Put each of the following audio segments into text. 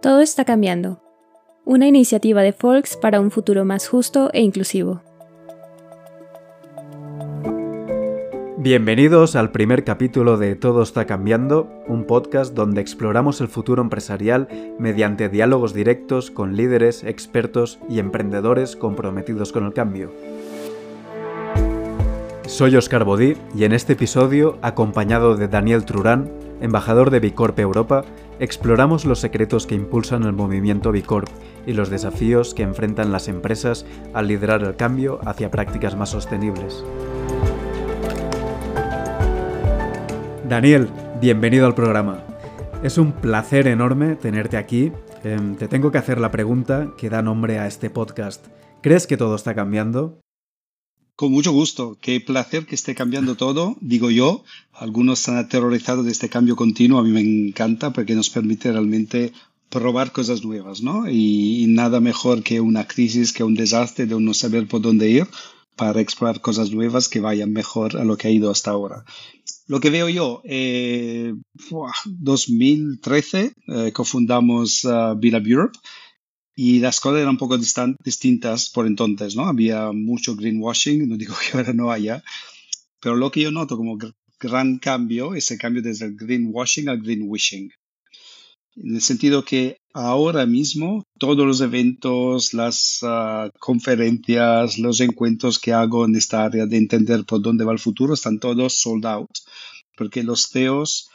Todo está cambiando. Una iniciativa de Folks para un futuro más justo e inclusivo. Bienvenidos al primer capítulo de Todo está cambiando, un podcast donde exploramos el futuro empresarial mediante diálogos directos con líderes, expertos y emprendedores comprometidos con el cambio. Soy Oscar Bodí y en este episodio, acompañado de Daniel Trurán, embajador de Bicorp Europa, exploramos los secretos que impulsan el movimiento Bicorp y los desafíos que enfrentan las empresas al liderar el cambio hacia prácticas más sostenibles. Daniel, bienvenido al programa. Es un placer enorme tenerte aquí. Em, te tengo que hacer la pregunta que da nombre a este podcast. ¿Crees que todo está cambiando? Con mucho gusto. Qué placer que esté cambiando todo, digo yo. Algunos están aterrorizados de este cambio continuo. A mí me encanta porque nos permite realmente probar cosas nuevas, ¿no? Y, nada mejor que una crisis, que un desastre de no saber por dónde ir para explorar cosas nuevas que vayan mejor a lo que ha ido hasta ahora. Lo que veo yo, eh, 2013 eh, cofundamos uh, Europe y las cosas eran un poco distintas por entonces, ¿no? Había mucho greenwashing, no digo que ahora no haya, pero lo que yo noto como gran cambio es el cambio desde el greenwashing al greenwishing. En el sentido que ahora mismo todos los eventos, las ah, conferencias, los encuentros que hago en esta área de entender por dónde va el futuro están todos sold out, porque los CEOs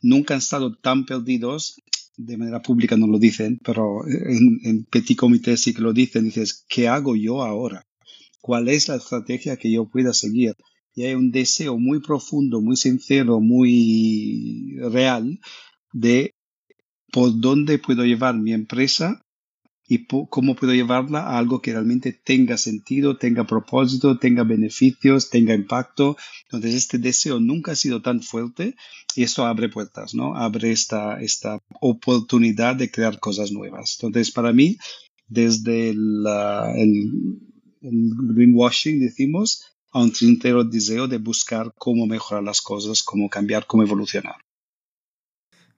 nunca han estado tan perdidos de manera pública no lo dicen, pero en, petit comité sí que lo dicen. Dices, ¿qué hago yo ahora? ¿Cuál es la estrategia que yo pueda seguir? Y hay un deseo muy profundo, muy sincero, muy real de por dónde puedo llevar mi empresa y cómo puedo llevarla a algo que realmente tenga sentido, tenga propósito, tenga beneficios, tenga impacto. Entonces, este deseo nunca ha sido tan fuerte y esto abre puertas, ¿no? Abre esta, esta oportunidad de crear cosas nuevas. Entonces, para mí, desde el, el, greenwashing, decimos, a un sincero deseo de buscar cómo mejorar las cosas, cómo cambiar, cómo evolucionar.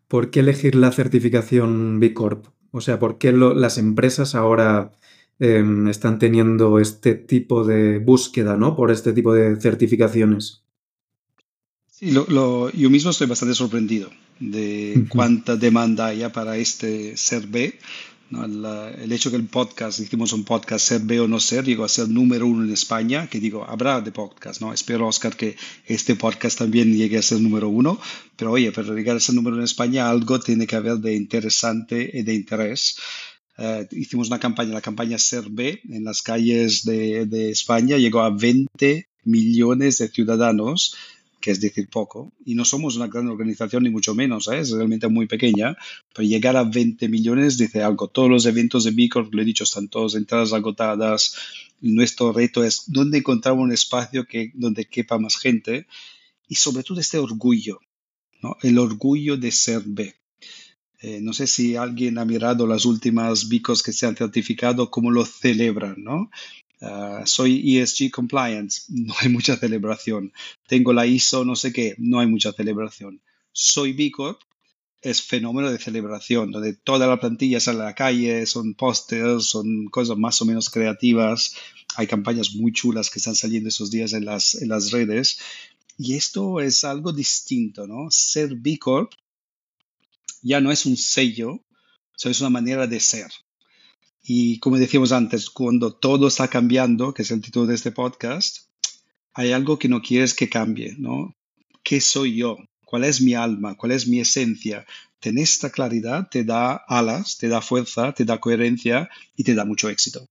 ¿Por qué elegir la certificación B Corp? O sea, ¿por qué las empresas ahora em, están teniendo este tipo de búsqueda, ¿no? Por este tipo de certificaciones. Sí, lo, yo mismo estoy bastante sorprendido de cuánta demanda hay para este ser B. el hecho que el podcast, hicimos un podcast ser B o no ser, llegó a ser número uno en España, que digo, habrá de podcast, ¿no? Espero, Oscar, que este podcast también llegue a ser número uno, pero oye, para llegar a ser número en España, algo tiene que haber de interesante y de interés. Eh, hicimos una campaña, la campaña Ser B, en las calles de, de España, llegó a 20 millones de ciudadanos que es decir poco, y no somos una gran organización ni mucho menos, ¿eh? es realmente muy pequeña, pero llegar a 20 millones dice algo. Todos los eventos de Bicor, lo he dicho, están todos entradas agotadas. Nuestro reto es dónde encontrar un espacio que, donde quepa más gente y sobre todo este orgullo, ¿no? el orgullo de ser B. Eh, no sé si alguien ha mirado las últimas Bicos que se han certificado, cómo lo celebran, ¿no? Ah, soy ESG compliance, no hay mucha celebración. Tengo la ISO, no sé qué, no hay mucha celebración. Soy B es fenómeno de celebración, donde toda la plantilla sale a la calle, son pósters, son cosas más o menos creativas. Hay campañas muy chulas que están saliendo esos días en las, en las redes. Y esto es algo distinto, ¿no? Ser B Corp ya no es un sello, es una manera de ser. Y como decíamos antes, cuando todo está cambiando, que es el título de este podcast, hay algo que no quieres que cambie, ¿no? ¿Qué soy yo? ¿Cuál es mi alma? ¿Cuál es mi esencia? Tener esta claridad te da alas, te da fuerza, te da coherencia y te da mucho éxito.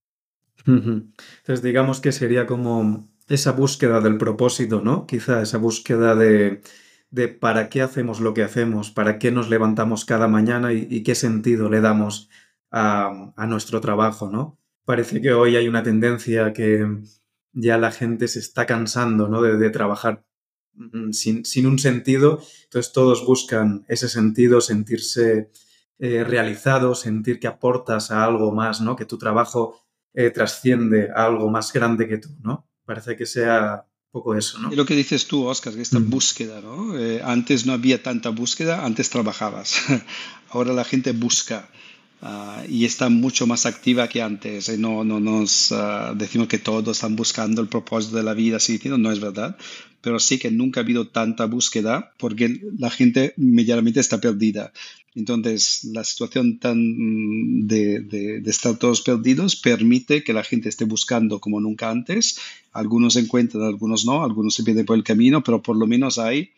Entonces, digamos que sería como esa búsqueda del propósito, ¿no? Quizá esa búsqueda de, de para qué hacemos lo que hacemos, para qué nos levantamos cada mañana y qué sentido le damos a, nuestro trabajo, ¿no? Parece que hoy hay una tendencia que ya la gente se está cansando, ¿no? De, trabajar mm, sin, un sentido. Entonces todos buscan ese sentido, sentirse eh, realizados, sentir que aportas a algo más, ¿no? Que tu trabajo eh, trasciende a algo más grande que tú, ¿no? Parece que sea un poco eso, ¿no? Y lo que dices tú, Oscar, que esta búsqueda, ¿no? Eh, antes no había tanta búsqueda, antes trabajabas. Ahora la gente busca ah, y está mucho más activa que antes. Y no, no nos ah, decimos que todos están buscando el propósito de la vida, así diciendo, no es verdad, pero sí que nunca ha habido tanta búsqueda porque la gente medianamente está perdida. Entonces, la situación tan mm, de, de, estar todos perdidos permite que la gente esté buscando como nunca antes. Algunos encuentran, algunos no, algunos se pierden por el camino, pero por lo menos hay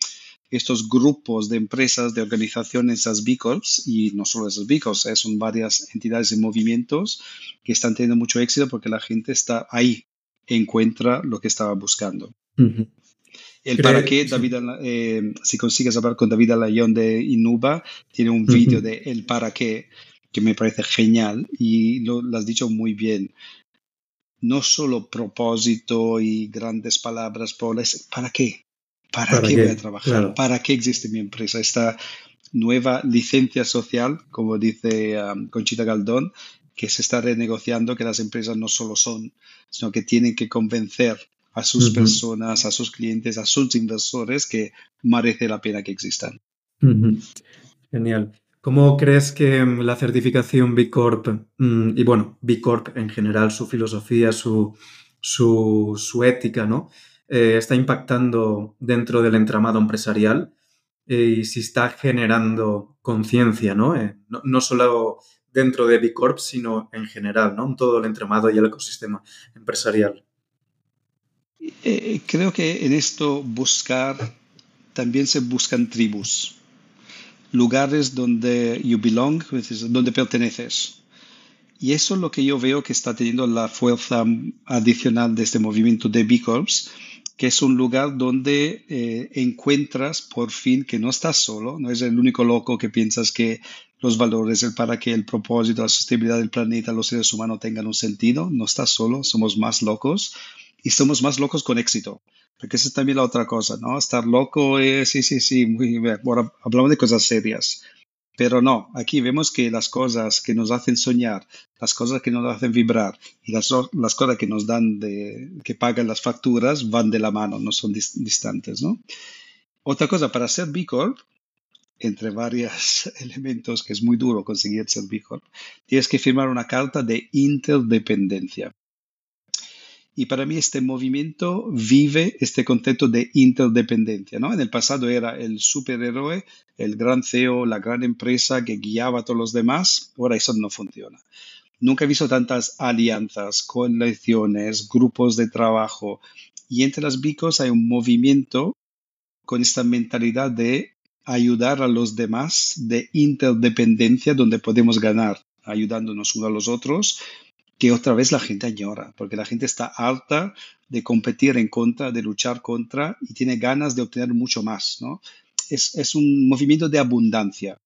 estos grupos de empresas, de organizaciones, esas B Corps, y no solo esas B Corps, eh, son varias entidades y movimientos que están teniendo mucho éxito porque la gente está ahí, encuentra lo que estaba buscando. Uh. El para qué, David, eh, si consigues hablar con David Alayón de Inuba, tiene un vídeo uh -huh. de el para qué que me parece genial y lo, lo has dicho muy bien no solo propósito y grandes palabras, pero es para qué. ¿Para, ¿Para qué, qué, voy a trabajar? Claro. ¿Para qué existe mi empresa? Esta nueva licencia social, como dice um, Conchita Galdón, que se está renegociando, que las empresas no solo son, sino que tienen que convencer a sus uh -huh. personas, a sus clientes, a sus inversores que merece la pena que existan. Uh -huh. Genial. ¿Cómo crees que la certificación B Corp mm, y bueno, B Corp en general, su filosofía, su, su, su ética, ¿no? Eh, está impactando dentro del entramado empresarial eh, y si está generando conciencia, ¿no? Eh, ¿no? ¿no? solo dentro de B Corp, sino en general, ¿no? En todo el entramado y el ecosistema empresarial. Eh, creo que en esto buscar también se buscan tribus lugares donde you belong, donde perteneces. Y eso es lo que yo veo que está teniendo la fuerza adicional de este movimiento de B Corps, que es un lugar donde eh, encuentras por fin que no estás solo, no es el único loco que piensas que los valores, el para qué, el propósito, la sostenibilidad del planeta, los seres humanos tengan un sentido, no estás solo, somos más locos y somos más locos con éxito. Porque esa es también la otra cosa, ¿no? Estar loco, eh, sí, sí, sí, muy bien. Ahora hablamos de cosas serias. Pero no, aquí vemos que las cosas que nos hacen soñar, las cosas que nos hacen vibrar y las, las cosas que nos dan de, que pagan las facturas van de la mano, no son dis, distantes, ¿no? Otra cosa, para ser B Corp, entre varios elementos que es muy duro conseguir ser B Corp, tienes que firmar una carta de interdependencia. Y para mí este movimiento vive este concepto de interdependencia. ¿no? En el pasado era el superhéroe, el gran CEO, la gran empresa que guiaba a todos los demás. Ahora eso no funciona. Nunca he visto tantas alianzas, coaliciones, grupos de trabajo. Y entre las bicos hay un movimiento con esta mentalidad de ayudar a los demás, de interdependencia, donde podemos ganar ayudándonos unos a los otros que otra vez la gente añora, porque la gente está harta de competir en contra, de luchar contra y tiene ganas de obtener mucho más. ¿no? Es, es un movimiento de abundancia.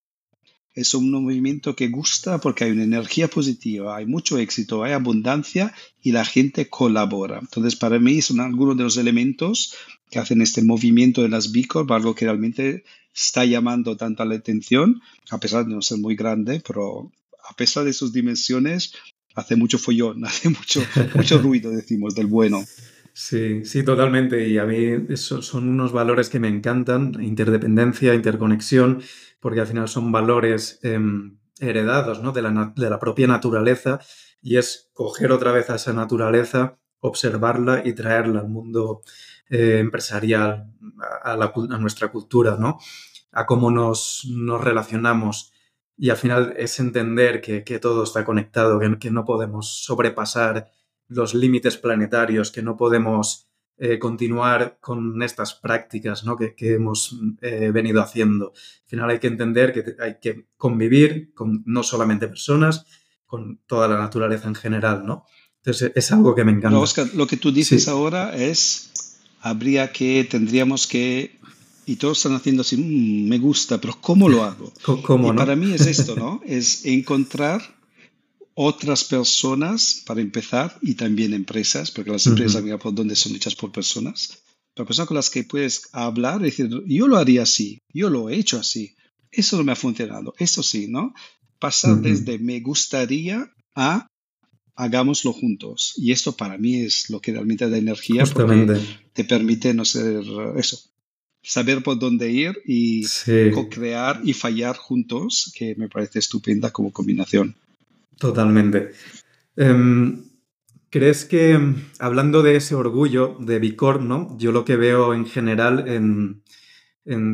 Es un movimiento que gusta porque hay una energía positiva, hay mucho éxito, hay abundancia y la gente colabora. Entonces, para mí son algunos de los elementos que hacen este movimiento de las B Corp, algo que realmente está llamando tanta la atención, a pesar de no ser muy grande, pero a pesar de sus dimensiones, hace mucho follón, hace mucho, ruido, decimos, del bueno. Sí, sí, totalmente. Y a mí eso son unos valores que me encantan, interdependencia, interconexión, porque al final son valores eh, heredados ¿no? de, la, de la propia naturaleza y es coger otra vez a esa naturaleza, observarla y traerla al mundo eh, empresarial, a, la, a, nuestra cultura, ¿no? A cómo nos, nos relacionamos y al final es entender que, que todo está conectado, que, que, no podemos sobrepasar los límites planetarios, que no podemos eh, continuar con estas prácticas ¿no? que, que, hemos eh, venido haciendo. Al final hay que entender que hay que convivir con no solamente personas, con toda la naturaleza en general, ¿no? Entonces es algo que me encanta. Oscar, lo que tú dices sí. ahora es, habría que, tendríamos que y todos están haciendo así, mmm, me gusta, pero ¿cómo lo hago? ¿Cómo, y no? para mí es esto, ¿no? es encontrar otras personas para empezar y también empresas, porque las empresas, uh -huh. por dónde son hechas por personas, pero personas con las que puedes hablar y decir, yo lo haría así, yo lo he hecho así, eso no me ha funcionado, eso sí, ¿no? Pasar uh -huh. desde me gustaría a hagámoslo juntos. Y esto para mí es lo que realmente da energía Justamente. porque te permite no ser eso, saber por dónde ir y sí. co-crear y fallar juntos, que me parece estupenda como combinación. Totalmente. Em, ¿Crees que, hablando de ese orgullo de Bicorp, ¿no? yo lo que veo en general en,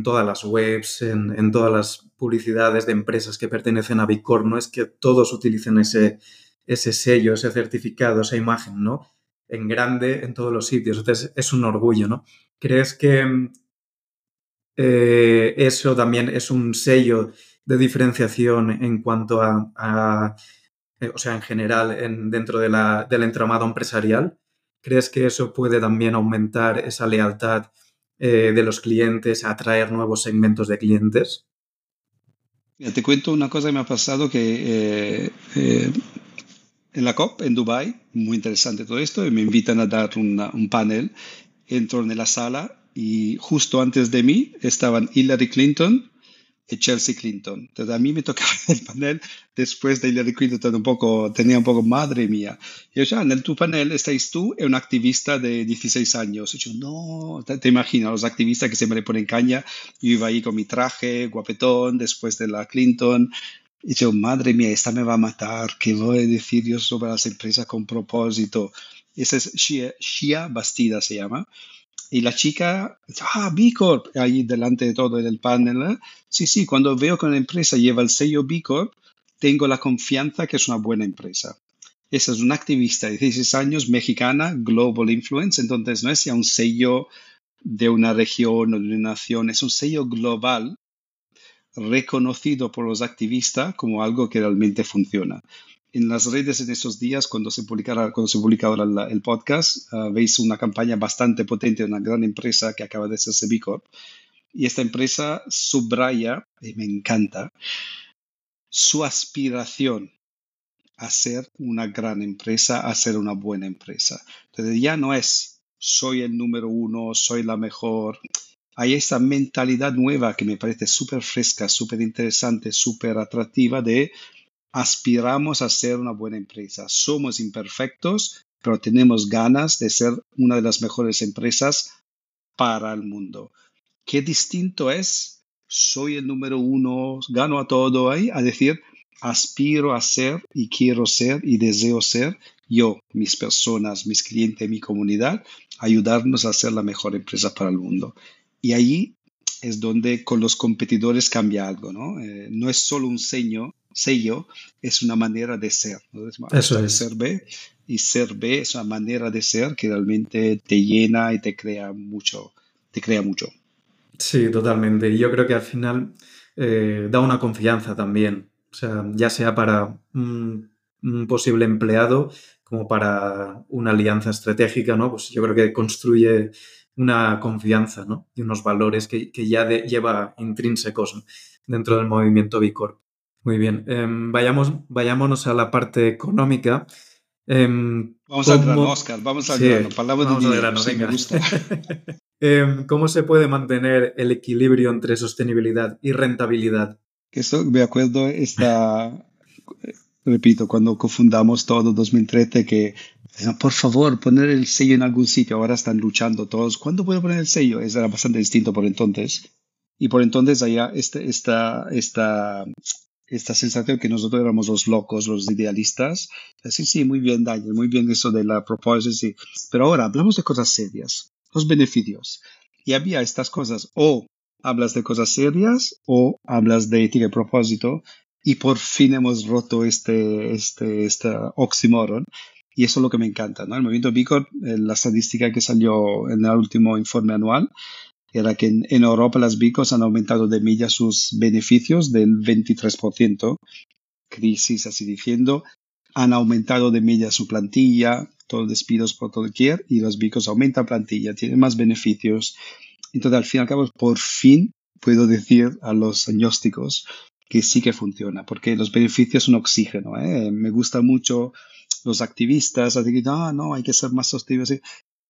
todas las webs, en, todas las publicidades de empresas que pertenecen a Bicorp, ¿no? es que todos utilicen ese, ese sello, ese certificado, esa imagen, ¿no? En grande en todos los sitios. Entonces es un orgullo, ¿no? ¿Crees que eh, eso también es un sello de diferenciación en cuanto a eh, o sea, en general, en, dentro de la, del entramado empresarial? ¿Crees que eso puede también aumentar esa lealtad eh, de los clientes, atraer nuevos segmentos de clientes? te cuento una cosa que me ha pasado que en la COP en Dubai, muy interesante todo esto, y me invitan a dar un panel, entro en la sala y justo antes de mí estaban Hillary Clinton, Chelsea Clinton. Entonces a mí me tocaba el panel después de Hillary Clinton, un poco, tenía un poco, madre mía. Y yo, ya, en tu panel estáis tú y un activista de 16 años. Y yo, no, te, imaginas, los activistas que siempre le ponen caña. Yo iba ahí con mi traje, guapetón, después de la Clinton. Y yo, madre mía, esta me va a matar. ¿Qué voy a decir yo sobre las empresas con propósito? Esa es Shia, Shia Bastida, se llama. Y la chica, ah, B Corp, ahí delante de todo el panel. ¿eh? Sí, sí, cuando veo que una empresa lleva el sello B Corp, tengo la confianza que es una buena empresa. Esa es una activista de 16 años, mexicana, Global Influence, entonces no es ya un sello de una región o de una nación, es un sello global reconocido por los activistas como algo que realmente funciona en las redes en estos días, cuando se, publicará, cuando se publica ahora el podcast, ah, veis una campaña bastante potente de una gran empresa que acaba de ser B. Y esta empresa subraya, y me encanta, su aspiración a ser una gran empresa, a ser una buena empresa. Entonces ya no es soy el número uno, soy la mejor. Hay esta mentalidad nueva que me parece súper fresca, súper interesante, súper atractiva de aspiramos a ser una buena empresa. Somos imperfectos, pero tenemos ganas de ser una de las mejores empresas para el mundo. Qué distinto es, soy el número uno, gano a todo ahí, a decir, aspiro a ser y quiero ser y deseo ser yo, mis personas, mis clientes, mi comunidad, ayudarnos a ser la mejor empresa para el mundo. Y ahí es donde con los competidores cambia algo, ¿no? Eh, no es solo un sello, sello, es una manera de ser. Eso es. Ser B y ser B es una manera de ser que realmente te llena y te crea mucho, te crea mucho. Sí, totalmente. Y yo creo que al final eh, da una confianza también. O sea, ya sea para un, posible empleado como para una alianza estratégica, ¿no? Pues yo creo que construye una confianza, ¿no? Y unos valores que, ya lleva intrínsecos dentro del movimiento B muy bien. Em, vayamos, vayámonos a la parte económica. Em, vamos al grano, Oscar, vamos al grano. vamos al grano, venga. Em, ¿Cómo se puede mantener el equilibrio entre sostenibilidad y rentabilidad? Esto me acuerdo, está, repito, cuando confundamos todo 2013 que por favor, poner el sello en algún sitio. Ahora están luchando todos. ¿Cuándo puedo poner el sello? Eso era bastante distinto por entonces. Y por entonces allá este, esta, esta, esta sensación que nosotros éramos los locos, los idealistas. Sí, sí, muy bien, Daniel, muy bien eso de la propuesta, sí. Pero ahora hablamos de cosas serias, los beneficios. Y había estas cosas, o hablas de cosas serias o hablas de ética y propósito. Y por fin hemos roto este, este, este oxímoron. Y eso es lo que me encanta, ¿no? El movimiento Bicor, eh, la estadística que salió en el último informe anual, era que en, Europa las bicos han aumentado de millas sus beneficios del 23%, crisis así diciendo, han aumentado de millas su plantilla, todos despidos por todo quier, y los bicos aumentan plantilla, tienen más beneficios. Entonces, al fin y al cabo, por fin puedo decir a los agnósticos que sí que funciona, porque los beneficios son oxígeno. ¿eh? Me gusta mucho los activistas, así que no, no, hay que ser más sostenible.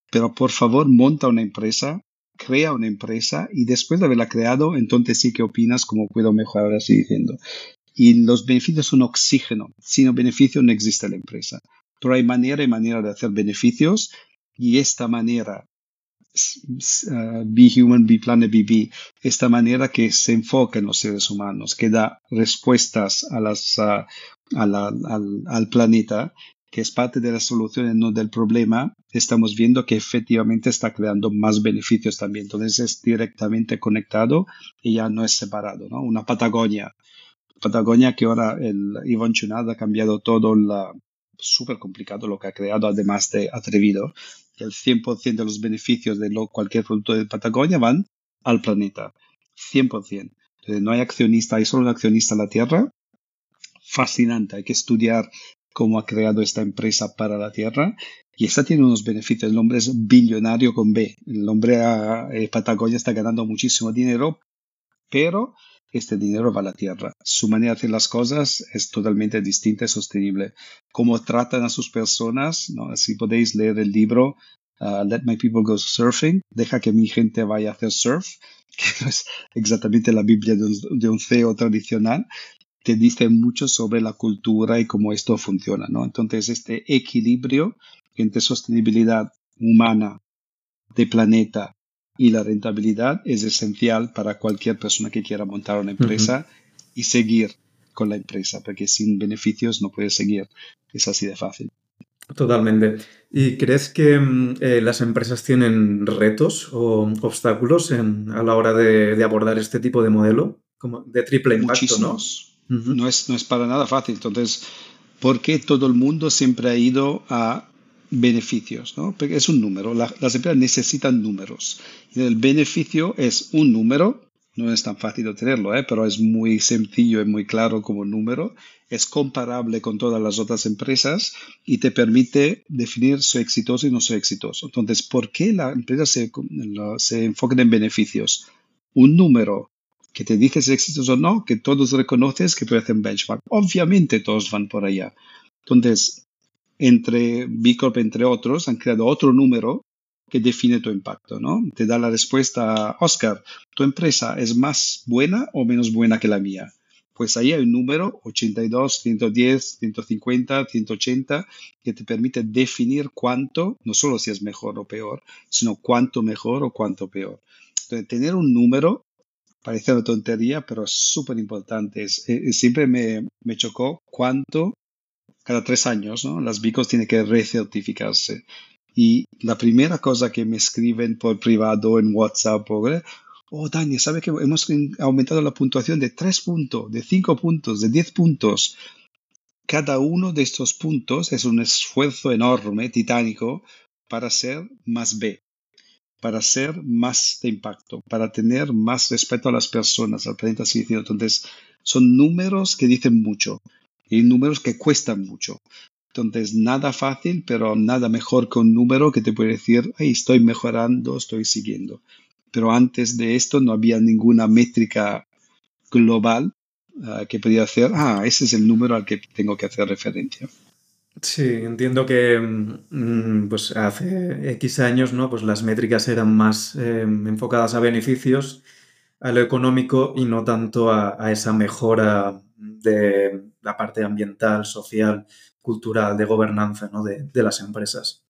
Pero por favor, monta una empresa crea una empresa y después de haberla creado, entonces sí que opinas cómo puedo mejorar, así diciendo. Y los beneficios son oxígeno. Sin beneficio no existe la empresa. Pero hay manera y manera de hacer beneficios y esta manera, uh, Be Human, Be Planet, Be Be, esta manera que se enfoca en los seres humanos, que da respuestas a las, uh, al, planeta, que es parte de la solución y no del problema, estamos viendo que efectivamente está creando más beneficios también. Entonces es directamente conectado y ya no es separado. ¿no? Una Patagonia. Patagonia que ahora el Iván Chunad ha cambiado todo la, súper complicado lo que ha creado, además de atrevido. El 100% de los beneficios de lo, cualquier producto de Patagonia van al planeta. 100%. Entonces, no hay accionista, hay solo un accionista en la Tierra. Fascinante, hay que estudiar cómo ha creado esta empresa para la Tierra. Y esta tiene unos beneficios. El hombre es billonario con B. El hombre a eh, Patagonia está ganando muchísimo dinero, pero este dinero va a la tierra. Su manera de hacer las cosas es totalmente distinta y sostenible. Cómo tratan a sus personas, ¿no? si podéis leer el libro uh, Let My People Go Surfing, deja que mi gente vaya a hacer surf, que no es exactamente la Biblia de un, CEO tradicional, te dice mucho sobre la cultura y cómo esto funciona. ¿no? Entonces, este equilibrio entre sostenibilidad humana, de planeta y la rentabilidad es esencial para cualquier persona que quiera montar una empresa y seguir con la empresa, porque sin beneficios no puedes seguir. Es así de fácil. Totalmente. ¿Y crees que mm, eh, las empresas tienen retos o obstáculos a la hora de, abordar este tipo de modelo? Como de triple impacto, ¿no? No, es, no es para nada fácil. Entonces, ¿por qué todo el mundo siempre ha ido a beneficios, ¿no? Porque es un número, las empresas necesitan números. Y el beneficio es un número, no es tan fácil de tenerlo, ¿eh? pero es muy sencillo y muy claro como número, es comparable con todas las otras empresas y te permite definir soy exitoso y no soy exitoso. Entonces, ¿por qué la empresa se, se enfoca en beneficios? Un número que te dice si es exitoso o no, que todos reconoces que puede hacer benchmark. Obviamente todos van por allá. Entonces, entre B Corp, entre otros, han creado otro número que define tu impacto, ¿no? Te da la respuesta, Oscar, ¿tu empresa es más buena o menos buena que la mía? Pues ahí hay un número, 82, 110, 150, 180, que te permite definir cuánto, no solo si es mejor o peor, sino cuánto mejor o cuánto peor. Entonces, tener un número parece una tontería, pero es súper importante. siempre me, me chocó cuánto cada tres años, ¿no? Las Bicos tienen que recertificarse. Y la primera cosa que me escriben por privado en WhatsApp, oh, Dani, ¿sabe que hemos aumentado la puntuación de tres puntos, de cinco puntos, de diez puntos? Cada uno de estos puntos es un esfuerzo enorme, titánico, para ser más B, para ser más de impacto, para tener más respeto a las personas, al planeta Entonces, son números que dicen mucho y números que cuestan mucho. Entonces, nada fácil, pero nada mejor que un número que te puede decir, hey, estoy mejorando, estoy siguiendo. Pero antes de esto no había ninguna métrica global ah, que podía hacer, ah, ese es el número al que tengo que hacer referencia. Sí, entiendo que mm, pues hace X años ¿no? pues las métricas eran más em, enfocadas a beneficios, a lo económico y no tanto a esa mejora de, la parte ambiental, social, cultural, de gobernanza ¿no? de, las empresas.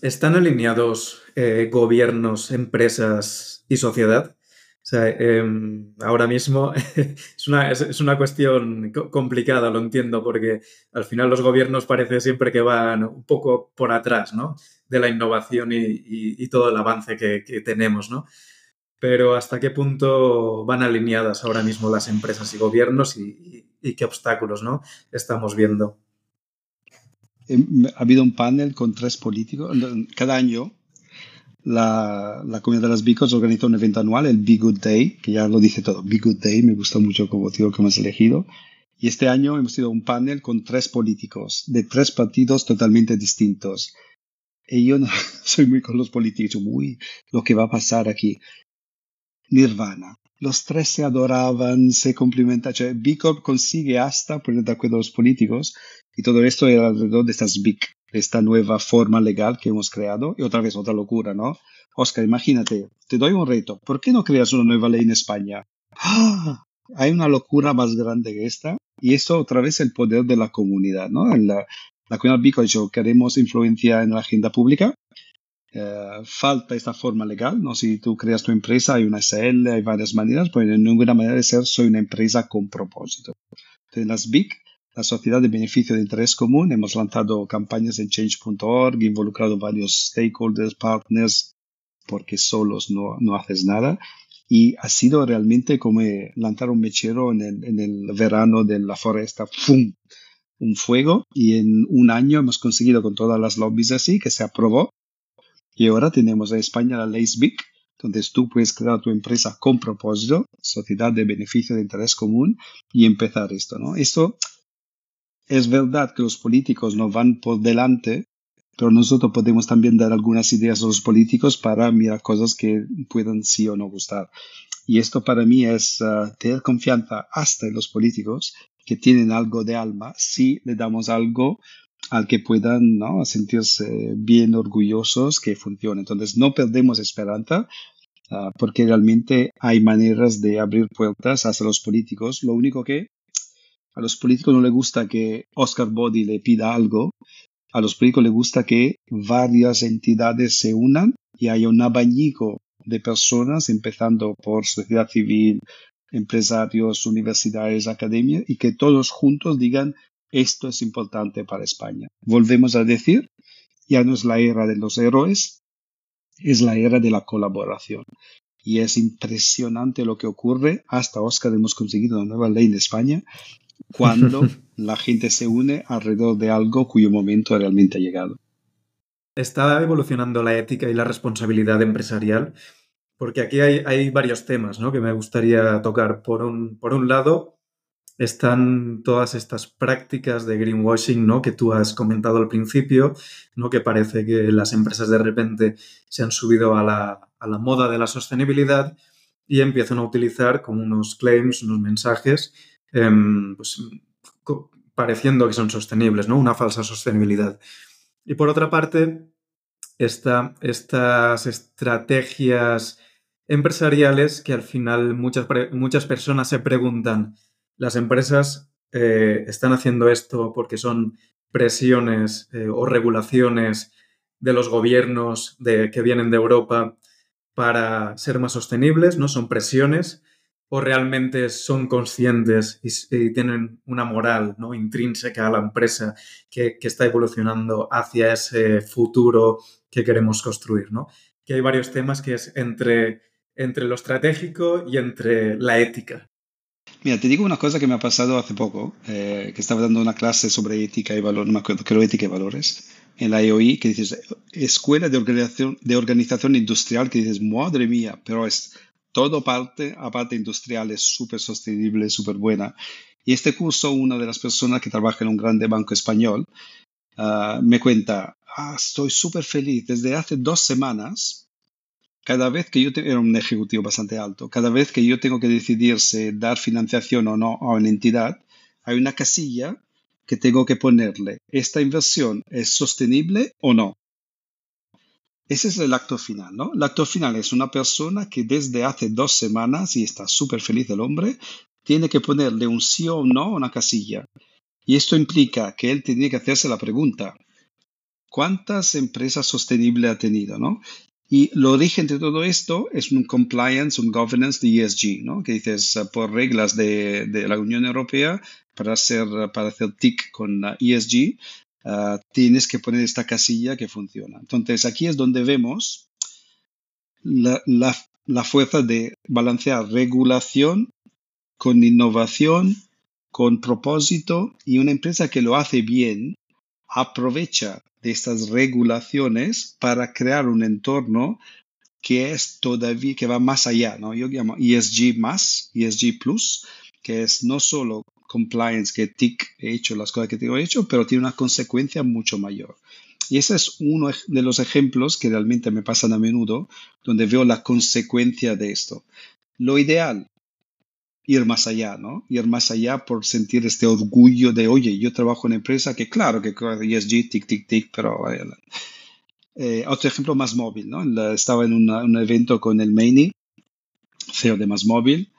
¿Están alineados eh, gobiernos, empresas y sociedad? O sea, em, ahora mismo es una, es, una, cuestión complicada, lo entiendo, porque al final los gobiernos parece siempre que van un poco por atrás ¿no? de la innovación y, todo el avance que, que, tenemos. ¿no? Pero ¿hasta qué punto van alineadas ahora mismo las empresas y gobiernos y, y qué obstáculos ¿no? estamos viendo. Em, ha habido un panel con tres políticos. Cada año la, comunidad de las Bicos organiza un evento anual, el Be Good Day, que ya lo dice todo. Be Good Day, me gusta mucho como digo que hemos elegido. Y este año hemos tenido un panel con tres políticos de tres partidos totalmente distintos. Y yo no soy muy con los políticos, muy lo que va a pasar aquí. Nirvana, los tres se adoraban, se complementaban. Cioè, B consigue hasta poner de acuerdo a los políticos y todo esto era alrededor de estas BIC, esta nueva forma legal que hemos creado. Y otra vez, otra locura, ¿no? Oscar, imagínate, te doy un reto. ¿Por qué no creas una nueva ley en España? ¡Ah! Hay una locura más grande que esta. Y esto otra vez el poder de la comunidad, ¿no? la, la comunidad BIC ha dicho, queremos influencia en la agenda pública eh, falta esta forma legal, ¿no? Si tú creas tu empresa, hay una SL, hay varias maneras, pero de ninguna manera de ser soy una empresa con propósito. Entonces, las BIC la sociedad de beneficio de interés común. Hemos lanzado campañas en change.org, involucrado varios stakeholders, partners, porque solos no, no haces nada. Y ha sido realmente como lanzar un mechero en el, en el verano de la foresta. ¡Fum! Un fuego. Y en un año hemos conseguido con todas las lobbies así que se aprobó. Y ahora tenemos en España la ley SBIC, donde tú puedes crear tu empresa con propósito, sociedad de beneficio de interés común, y empezar esto, ¿no? Esto es verdad que los políticos no van por delante, pero nosotros podemos también dar algunas ideas a los políticos para mirar cosas que puedan sí o no gustar. Y esto para mí es uh, tener confianza hasta en los políticos que tienen algo de alma si le damos algo al que puedan sentirse bien orgullosos que funcione. Entonces no perdemos esperanza uh, porque realmente hay maneras de abrir puertas hacia los políticos. Lo único que a los políticos no les gusta que Oscar Body le pida algo a los políticos les gusta que varias entidades se unan y haya un abanico de personas, empezando por sociedad civil, empresarios, universidades, academias, y que todos juntos digan esto es importante para España. Volvemos a decir, ya no es la era de los héroes, es la era de la colaboración. Y es impresionante lo que ocurre. Hasta Oscar hemos conseguido una nueva ley en España cuando la gente se une alrededor de algo cuyo momento realmente ha llegado. Está evolucionando la ética y la responsabilidad empresarial, porque aquí hay, varios temas ¿no? que me gustaría tocar. Por un, por un lado, están todas estas prácticas de greenwashing ¿no? que tú has comentado al principio, ¿no? que parece que las empresas de repente se han subido a la, a la moda de la sostenibilidad y empiezan a utilizar como unos claims, unos mensajes Em, pues, pareciendo que son sostenibles, ¿no? Una falsa sostenibilidad. Y por otra parte, estas estrategias empresariales que al final muchas, muchas personas se preguntan, ¿las empresas eh, están haciendo esto porque son presiones eh, o regulaciones de los gobiernos de, que vienen de Europa para ser más sostenibles? ¿No? Son presiones o realmente son conscientes y, tienen una moral ¿no? intrínseca a la empresa que, está evolucionando hacia ese futuro que queremos construir. ¿no? Que hay varios temas que es entre, entre lo estratégico y entre la ética. Mira, te digo una cosa que me ha pasado hace poco, eh, que estaba dando una clase sobre ética y valores, no me acuerdo, creo ética y valores, en la IOI, que dices, escuela de organización, de organización industrial, que dices, madre mía, pero es todo parte, aparte industrial, es súper sostenible, súper buena. Y este curso, una de las personas que trabaja en un grande banco español, ah, me cuenta, ah, estoy súper feliz. Desde hace dos semanas, cada vez que yo tengo, era un ejecutivo bastante alto, cada vez que yo tengo que decidir si dar financiación o no a una entidad, hay una casilla que tengo que ponerle, ¿esta inversión es sostenible o no? Ese es el acto final, ¿no? El acto final es una persona que desde hace dos semanas, y está súper feliz el hombre, tiene que ponerle un sí o no a una casilla. Y esto implica que él tiene que hacerse la pregunta, ¿cuántas empresas sostenibles ha tenido, no? Y lo origen de todo esto es un compliance, un governance de ESG, ¿no? Que dices, eh, por reglas de, la Unión Europea, para hacer, para hacer TIC con ESG, Ah, tienes que poner esta casilla que funciona. Entonces aquí es donde vemos la, la, fuerza de balancear regulación con innovación, con propósito y una empresa que lo hace bien aprovecha de estas regulaciones para crear un entorno que es todavía que va más allá, ¿no? Yo llamo ESG más, ESG plus, que es no solo compliance, que TIC he hecho las cosas que tengo hecho, pero tiene una consecuencia mucho mayor. Y ese es uno de los ejemplos que realmente me pasan a menudo, donde veo la consecuencia de esto. Lo ideal, ir más allá, ¿no? Ir más allá por sentir este orgullo de, oye, yo trabajo en una empresa que claro que ESG, tic, tic, tic, pero... Eh, otro ejemplo más móvil, ¿no? Estaba en un evento con el Maini, CEO de Más Móvil,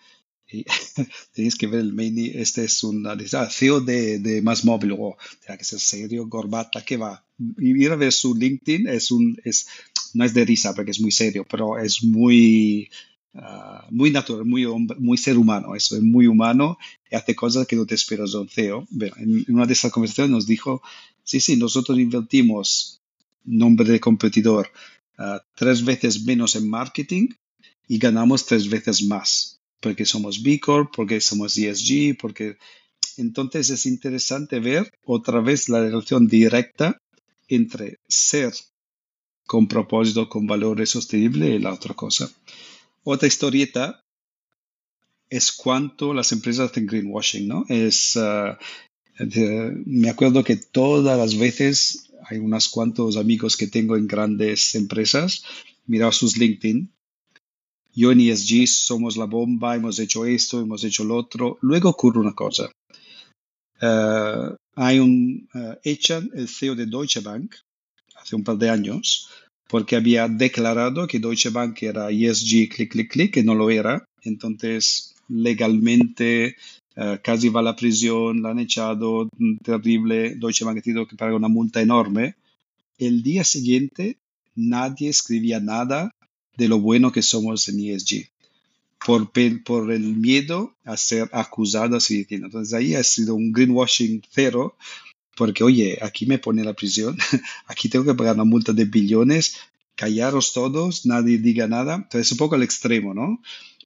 y tenéis que ver el main, este es un CEO de, de más móvil, o tiene que ser serio, corbata, ¿qué va? Y ir a ver su LinkedIn es un, es, no es de risa porque es muy serio, pero es muy ah, muy natural, muy, muy ser humano, eso es muy humano y hace cosas que no te esperas de un CEO. en, una de esas conversaciones nos dijo, sí, sí, nosotros invertimos nombre de competidor ah, tres veces menos en marketing y ganamos tres veces más, porque somos B Corp, porque somos ESG, porque entonces es interesante ver otra vez la relación directa entre ser con propósito, con valores sostenibles y la otra cosa. Otra historieta es cuánto las empresas hacen greenwashing, ¿no? Es, ah, me acuerdo que todas las veces hay unos cuantos amigos que tengo en grandes empresas, mirado sus LinkedIn yo en ESG somos la bomba, hemos hecho esto, hemos hecho lo otro. Luego ocurre una cosa. Eh, hay un, uh, echan el CEO de Deutsche Bank hace un par de años porque había declarado que Deutsche Bank era ESG, clic, clic, clic, que no lo era. Entonces, legalmente, uh, casi va a la prisión, la han echado, terrible. Deutsche Bank ha tenido que pagar una multa enorme. El día siguiente, nadie escribía nada de lo bueno que somos en ESG, por, por el miedo a ser acusados y diciendo. Entonces ahí ha sido un greenwashing cero, porque oye, aquí me pone la prisión, aquí tengo que pagar una multa de billones, callaros todos, nadie diga nada. Entonces es un poco al extremo, ¿no?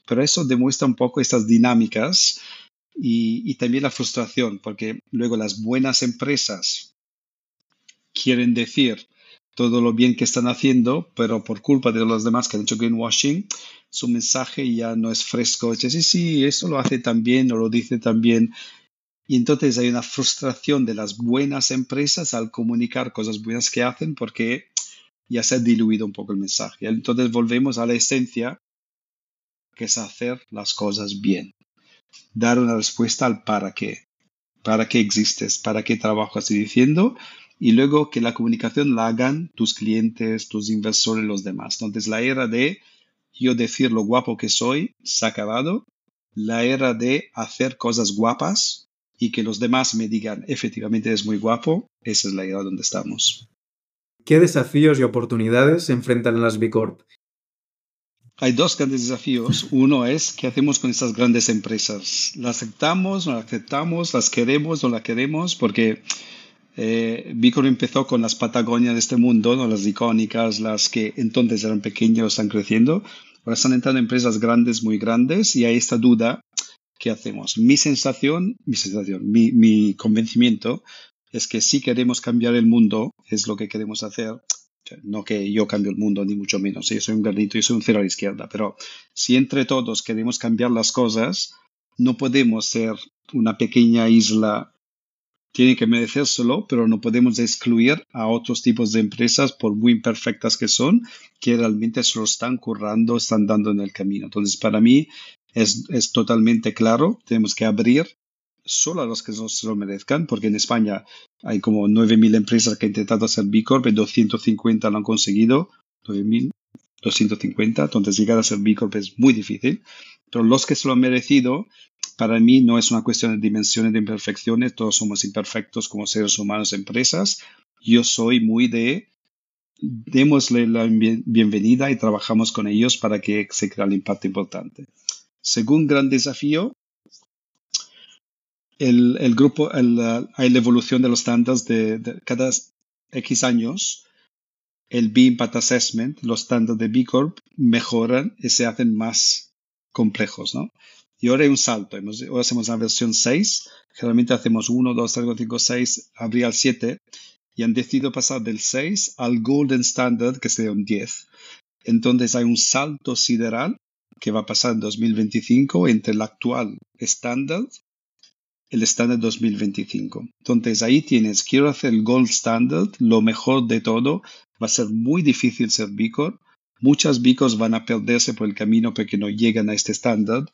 Pero eso demuestra un poco estas dinámicas y, y también la frustración, porque luego las buenas empresas quieren decir, todo lo bien que están haciendo, pero por culpa de los demás que han hecho greenwashing, su mensaje ya no es fresco. Dice, sí, sí, eso lo hace también o lo dice también. Y entonces hay una frustración de las buenas empresas al comunicar cosas buenas que hacen porque ya se ha diluido un poco el mensaje. Entonces volvemos a la esencia, que es hacer las cosas bien. Dar una respuesta al para qué. ¿Para qué existes? ¿Para qué trabajas? Y diciendo, y luego que la comunicación la hagan tus clientes, tus inversores, los demás. Entonces la era de yo decir lo guapo que soy se ha acabado. La era de hacer cosas guapas y que los demás me digan efectivamente es muy guapo, esa es la era donde estamos. ¿Qué desafíos y oportunidades se enfrentan en las B Corp? Hay dos grandes desafíos. Uno es qué hacemos con estas grandes empresas. ¿Las aceptamos, no las aceptamos? ¿Las queremos, no las queremos? Porque eh, empezó con las Patagonias de este mundo, las icónicas, las que entonces eran pequeños, están creciendo. Ahora están entrando empresas grandes, muy grandes, y hay esta duda, ¿qué hacemos? Mi sensación, mi sensación, mi, mi convencimiento es que si queremos cambiar el mundo, es lo que queremos hacer. No que yo cambie el mundo, ni mucho menos. Yo soy un granito, yo soy un cero a la izquierda. Pero si entre todos queremos cambiar las cosas, no podemos ser una pequeña isla tiene que merecérselo, pero no podemos excluir a otros tipos de empresas, por muy imperfectas que son, que realmente se lo están currando, están dando en el camino. Entonces, para mí es, es totalmente claro, tenemos que abrir solo a los que se lo merezcan, porque en España hay como 9.000 empresas que han intentado hacer B Corp y 250 lo han conseguido, 9.250, entonces llegar a ser B Corp es muy difícil, pero los que se lo han merecido para mí no es una cuestión de dimensiones de imperfecciones, todos somos imperfectos como seres humanos, empresas. Yo soy muy de démosle la bienvenida y trabajamos con ellos para que se crea el impacto importante. Según gran desafío, el, el grupo, hay la evolución de los estándares de, cada X años. El B Impact Assessment, los estándares de B Corp mejoran y se hacen más complejos, ¿no? Y ahora hay un salto. ahora hacemos la versión 6. Generalmente hacemos 1, 2, 3, 4, 5, 6, habría el 7. Y han decidido pasar del 6 al Golden Standard, que sería un 10. Entonces hay un salto sideral que va a pasar en 2025 entre el actual estándar el estándar 2025. Entonces ahí tienes, quiero hacer el Gold Standard, lo mejor de todo, va a ser muy difícil ser B Muchas bicos van a perderse por el camino porque no llegan a este estándar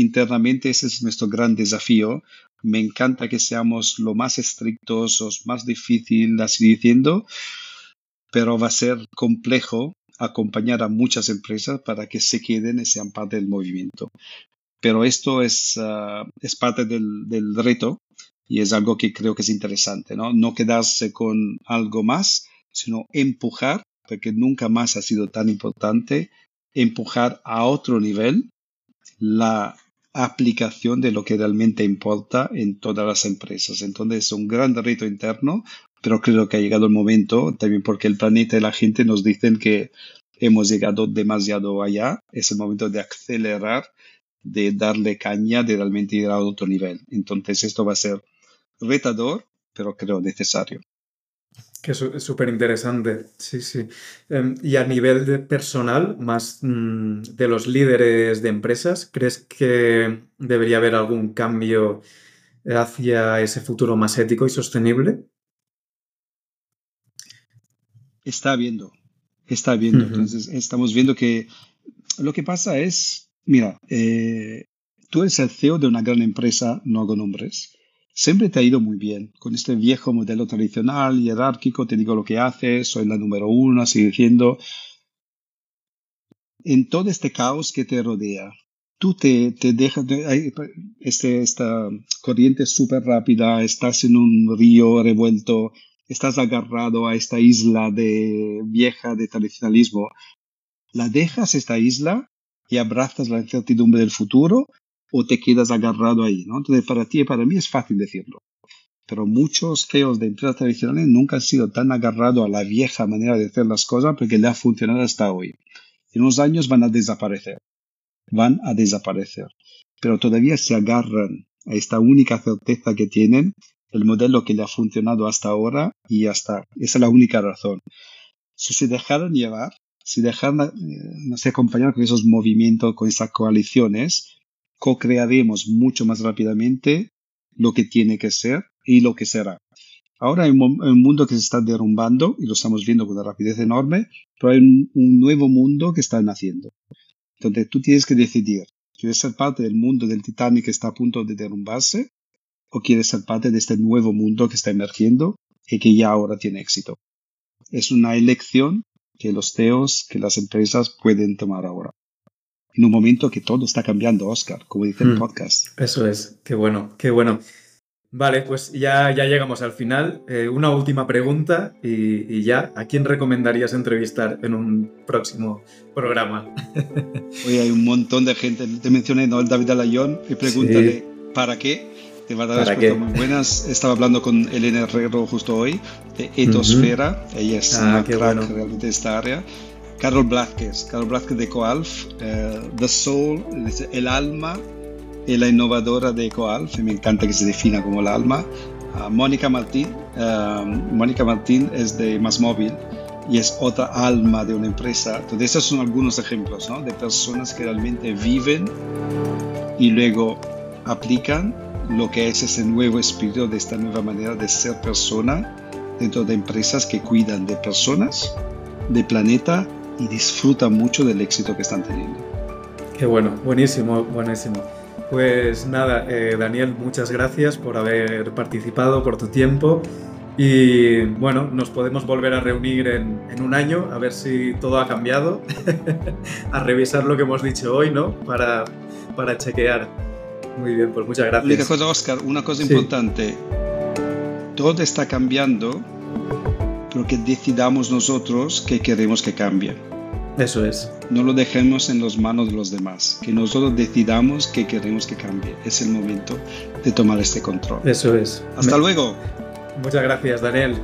internamente ese es nuestro gran desafío. Me encanta que seamos lo más estrictos, los más difíciles, así diciendo, pero va a ser complejo acompañar a muchas empresas para que se queden y sean parte del movimiento. Pero esto es, ah, es parte del, del, reto y es algo que creo que es interesante, ¿no? No quedarse con algo más, sino empujar, porque nunca más ha sido tan importante empujar a otro nivel la aplicación de lo que realmente importa en todas las empresas. Entonces es un gran reto interno, pero creo que ha llegado el momento, también porque el planeta y la gente nos dicen que hemos llegado demasiado allá, es el momento de acelerar, de darle caña, de realmente ir a otro nivel. Entonces esto va a ser retador, pero creo necesario. Que es súper interesante, sí, sí. Em, y a nivel de personal, más mm, de los líderes de empresas, ¿crees que debería haber algún cambio hacia ese futuro más ético y sostenible? Está viendo, está viendo. Entonces, estamos viendo que lo que pasa es, mira, eh, tú eres el CEO de una gran empresa, no hago nombres, siempre te ha ido muy bien. Con este viejo modelo tradicional, jerárquico, te digo lo que haces, soy la número uno, así diciendo. En todo este caos que te rodea, tú te, te dejas, este, esta corriente súper rápida, estás en un río revuelto, estás agarrado a esta isla de vieja de tradicionalismo. ¿La dejas esta isla y abrazas la incertidumbre del futuro o te quedas agarrado ahí, ¿no? Entonces, para ti y para mí es fácil decirlo. Pero muchos CEOs de empresas tradicionales nunca han sido tan agarrados a la vieja manera de hacer las cosas porque le ha funcionado hasta hoy. En unos años van a desaparecer. Van a desaparecer. Pero todavía se agarran a esta única certeza que tienen, el modelo que le ha funcionado hasta ahora y ya está. Esa es la única razón. Si se dejaran llevar, si dejaran, eh, no sé, acompañar con esos movimientos, con esas coaliciones, co-crearemos mucho más rápidamente lo que tiene que ser y lo que será. Ahora hay un, mundo que se está derrumbando y lo estamos viendo con una rapidez enorme, pero hay un, nuevo mundo que está naciendo. Entonces tú tienes que decidir, ¿quieres ser parte del mundo del Titanic que está a punto de derrumbarse o quieres ser parte de este nuevo mundo que está emergiendo y que ya ahora tiene éxito? Es una elección que los CEOs, que las empresas pueden tomar ahora en un momento que todo está cambiando, Oscar, como dice el hmm. podcast. Eso es, qué bueno, qué bueno. Vale, pues ya, ya llegamos al final. Eh, una última pregunta y, ya, ¿a quién recomendarías entrevistar en un próximo programa? Hoy hay un montón de gente. Te mencioné, ¿no? El David Alayón y pregúntale, ¿para qué? Te va a dar respuestas muy buenas. Estaba hablando con Elena Herrero justo hoy de Etosfera. Ella es ah, una crack realmente de esta área. Carol Blázquez, Carol Blázquez de Ecoalf, eh, The Soul, el alma y la innovadora de Ecoalf, me encanta que se defina como el alma. Uh, Mónica Martín, uh, Mónica Martín es de Más Móvil y es otra alma de una empresa. Entonces, esos son algunos ejemplos ¿no? de personas que realmente viven y luego aplican lo que es ese nuevo espíritu de esta nueva manera de ser persona dentro de empresas que cuidan de personas, de planeta y disfrutan mucho del éxito que están teniendo. Qué bueno, buenísimo, buenísimo. Pues nada, eh, Daniel, muchas gracias por haber participado, por tu tiempo. Y bueno, nos podemos volver a reunir en, en un año a ver si todo ha cambiado, a revisar lo que hemos dicho hoy, ¿no? Para, para chequear. Muy bien, pues muchas gracias. Una cosa, Oscar, una cosa importante. Todo está cambiando, pero que decidamos nosotros qué queremos que cambie. Eso es. No lo dejemos en las manos de los demás, que nosotros decidamos qué queremos que cambie. Es el momento de tomar este control. Eso es. Hasta luego. Muchas gracias, Daniel.